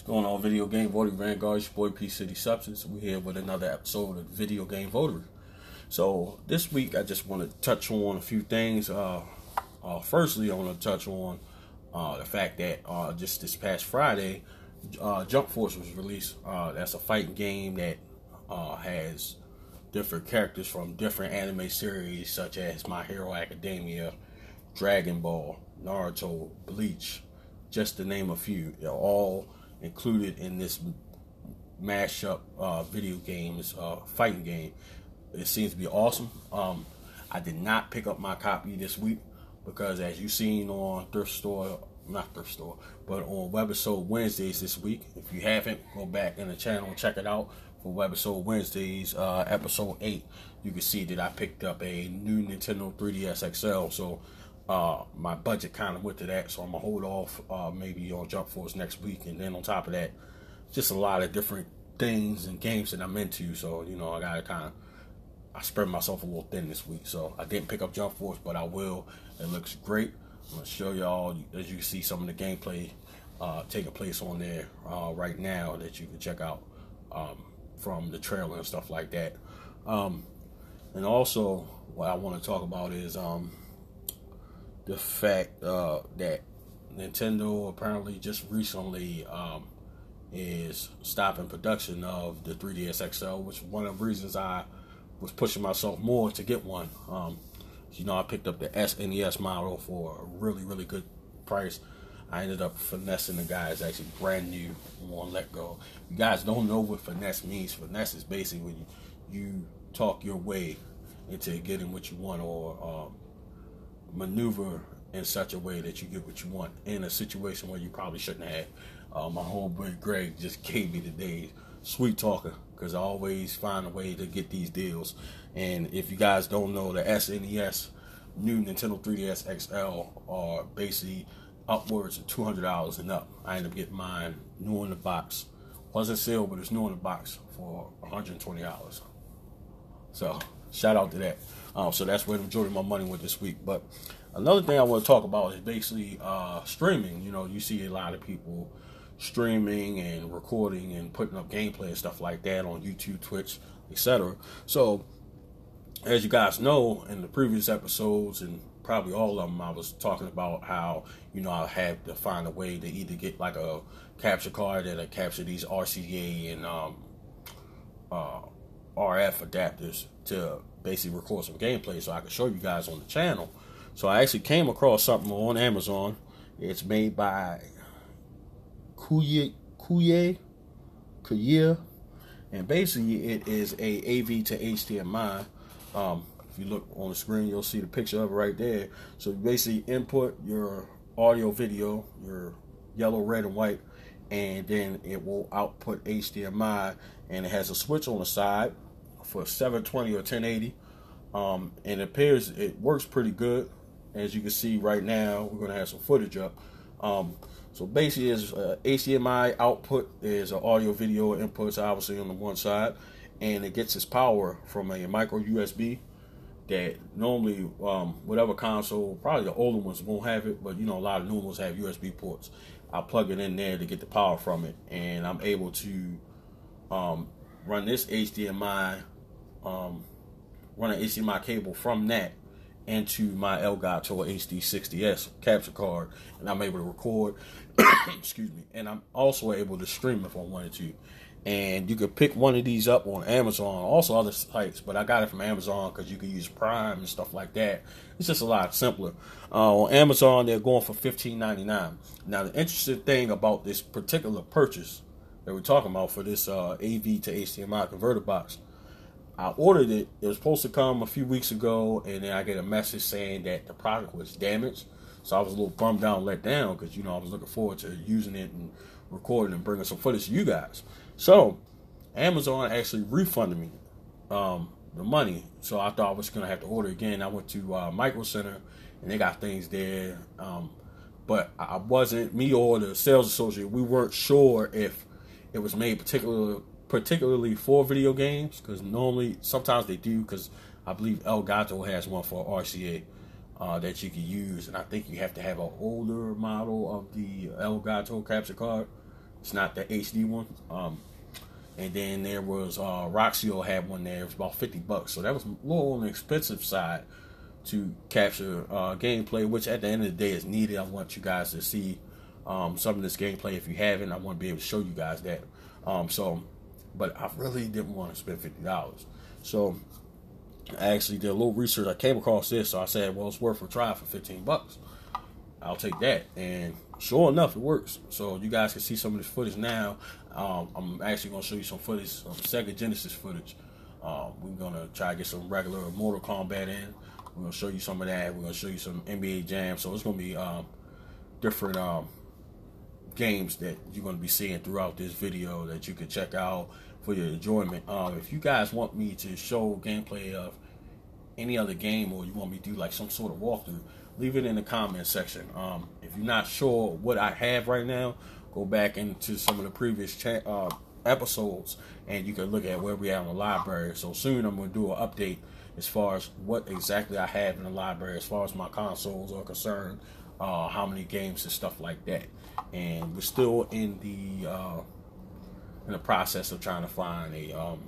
What's going on, Video Game Voter Vanguard? Your boy P City Substance. We're here with another episode of Video Game Voter. So this week, I just want to touch on a few things. Uh, uh, firstly, I want to touch on uh, the fact that uh, just this past Friday, uh, Jump Force was released. Uh, that's a fighting game that has different characters from different anime series, such as My Hero Academia, Dragon Ball, Naruto, Bleach, just to name a few. They're all included in this mashup uh, video games uh, fighting game. It seems to be awesome. Um, I did not pick up my copy this week because, as you've seen on thrift store, not thrift store, but on Webisode Wednesdays this week. If you haven't, go back in the channel and check it out for Webisode Wednesdays, uh, episode eight. You can see that I picked up a new Nintendo 3DS XL. So uh, my budget kind of went to that, so I'm gonna hold off uh, maybe on Jump Force next week, and then on top of that, just a lot of different things and games that I'm into. So you know, I gotta kind of I spread myself a little thin this week, so I didn't pick up Jump Force, but I will. It looks great. I'm gonna show y'all as you can see some of the gameplay uh, taking place on there uh, right now that you can check out um, from the trailer and stuff like that. Um, and also, what I want to talk about is um, the fact uh, that Nintendo apparently just recently um, is stopping production of the 3DS XL, which one of the reasons I was pushing myself more to get one. Um, you know, I picked up the SNES model for a really, really good price. I ended up finessing the guy. It's actually brand new on letgo. You guys don't know what finesse means. Finesse is basically when you, you talk your way into getting what you want or um, maneuver in such a way that you get what you want in a situation where you probably shouldn't have. Uh, my homeboy Greg just gave me the sweet talker because I always find a way to get these deals. And if you guys don't know, the SNES new Nintendo 3DS XL are basically upwards of two hundred dollars and up. I ended up getting mine new in the box. Wasn't sale, but it's new in the box for one hundred and twenty dollars. So shout out to that. Um, so that's where the majority of my money went this week. But another thing I want to talk about is basically uh, streaming. You know, you see a lot of people streaming and recording and putting up gameplay and stuff like that on YouTube, Twitch, etc. So, as you guys know, in the previous episodes and probably all of them, I was talking about how you know I had to find a way to either get like a capture card that I capture these RCA and um, uh, RF adapters to basically record some gameplay so I could show you guys on the channel. So I actually came across something on Amazon. It's made by Kuye Kuye Kuye, and basically it is a AV to HDMI. Um, if you look on the screen, you'll see the picture of it right there. So you basically input your audio, video, your yellow, red, and white, and then it will output HDMI, and it has a switch on the side for 720 or 1080. Um, and it appears it works pretty good. As you can see right now, we're going to have some footage up. Um, so basically, is uh, HDMI output is audio video inputs obviously on the one side, and it gets its power from a micro USB that normally um, whatever console, probably the older ones won't have it, but you know a lot of new ones have USB ports. I plug it in there to get the power from it, and I'm able to um, run this HDMI, um, run an HDMI cable from that into my Elgato HD60S capture card, and I'm able to record. excuse me, and I'm also able to stream if I wanted to. And you could pick one of these up on Amazon, also other sites, but I got it from Amazon because you can use Prime and stuff like that. It's just a lot simpler. Uh, on Amazon, they're going for $15.99. Now, the interesting thing about this particular purchase that we're talking about for this uh, AV to HDMI converter box I ordered it. It was supposed to come a few weeks ago, and then I get a message saying that the product was damaged. So I was a little bummed out let down because you know I was looking forward to using it and recording and bringing some footage to you guys. So Amazon actually refunded me um, the money. So I thought I was gonna have to order again. I went to uh, Micro Center and they got things there, um, but I wasn't me or the sales associate. We weren't sure if it was made particular particularly for video games, because normally sometimes they do. Because I believe Elgato has one for RCA uh, that you can use, and I think you have to have an older model of the Elgato capture card It's not the HD one. Um, and then there was uh, Roxio had one there. It was about fifty bucks, so that was a little on the expensive side to capture uh, gameplay, which at the end of the day is needed. I want you guys to see um, some of this gameplay. If you haven't, I want to be able to show you guys that. Um, so, but I really didn't want to spend fifty dollars. So I actually did a little research. I came across this, so I said, "Well, it's worth a try for fifteen bucks. I'll take that." And sure enough, it works. So you guys can see some of this footage now. Um, I'm actually going to show you some footage, some Sega Genesis footage. Um, we're going to try to get some regular Mortal Kombat in. We're going to show you some of that. We're going to show you some NBA Jam. So it's going to be um, different um, games that you're going to be seeing throughout this video that you can check out for your enjoyment. Um, if you guys want me to show gameplay of any other game or you want me to do like some sort of walkthrough, leave it in the comment section. Um, if you're not sure what I have right now, go back into some of the previous uh, episodes and you can look at where we are in the library. So soon I'm going to do an update as far as what exactly I have in the library as far as my consoles are concerned, uh, how many games and stuff like that. And we're still in the uh, in the process of trying to find a um,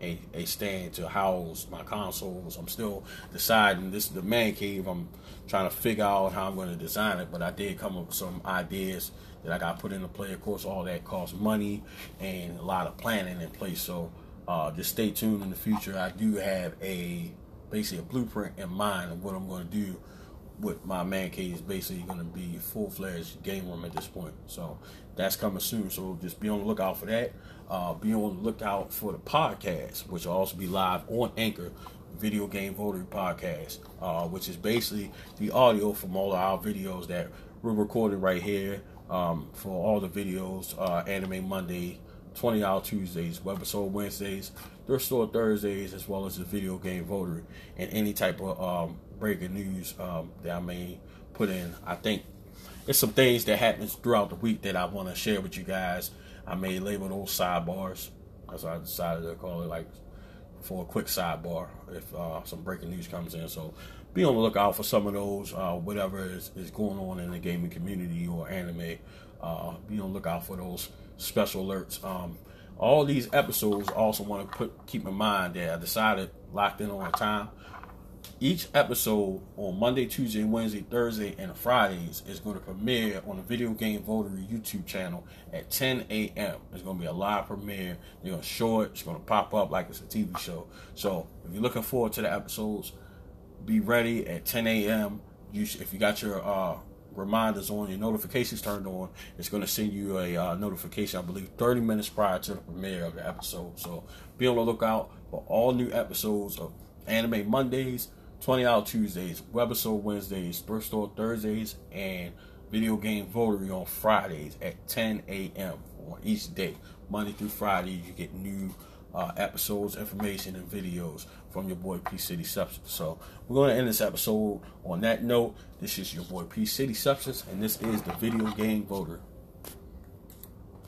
a, a stand to house my consoles. I'm still deciding. This is the man cave. I'm trying to figure out how I'm going to design it, but I did come up with some ideas that I got put into play. Of course, all that costs money and a lot of planning in place. So uh, just stay tuned in the future. I do have a basically a blueprint in mind of what I'm going to do with my man cave is basically going to be full fledged game room at this point. So that's coming soon. So just be on the lookout for that. Uh, be on the lookout for the podcast, which will also be live on Anchor, Video Game Voter Podcast, uh, which is basically the audio from all of our videos that we're recording right here um, for all the videos, uh, Anime Monday, 20 Hour Tuesdays, Webisode Wednesdays, Thrift Store Thursdays, as well as the Video Game Voter, and any type of um, breaking news um, that I may put in. I think there's some things that happens throughout the week that I want to share with you guys. I may label those sidebars. That's I decided to call it like for a quick sidebar if uh, some breaking news comes in. So be on the lookout for some of those, uh, whatever is, is, going on in the gaming community or anime. Uh, be on the lookout for those special alerts. Um, all these episodes also want to put keep in mind that I decided locked in on time each episode on Monday, Tuesday, Wednesday, Thursday, and Fridays is going to premiere on the Video Game Votary YouTube channel at 10 a.m. It's going to be a live premiere. They're going to show it. It's going to pop up like it's a TV show. So if you're looking forward to the episodes, be ready at 10 a.m. You, if you got your uh, reminders on, your notifications turned on, it's going to send you a uh, notification, I believe, 30 minutes prior to the premiere of the episode. So be on the lookout for all new episodes of Anime Mondays, 20 Hour Tuesdays, Webisode Wednesdays, Thrift Store Thursdays, and Video Game Votary on Fridays at 10 a.m. on each day. Monday through Friday, you get new uh, episodes, information, and videos from your boy P City Substance. So we're going to end this episode on that note. This is your boy P City Substance, and this is the Video Game Voter.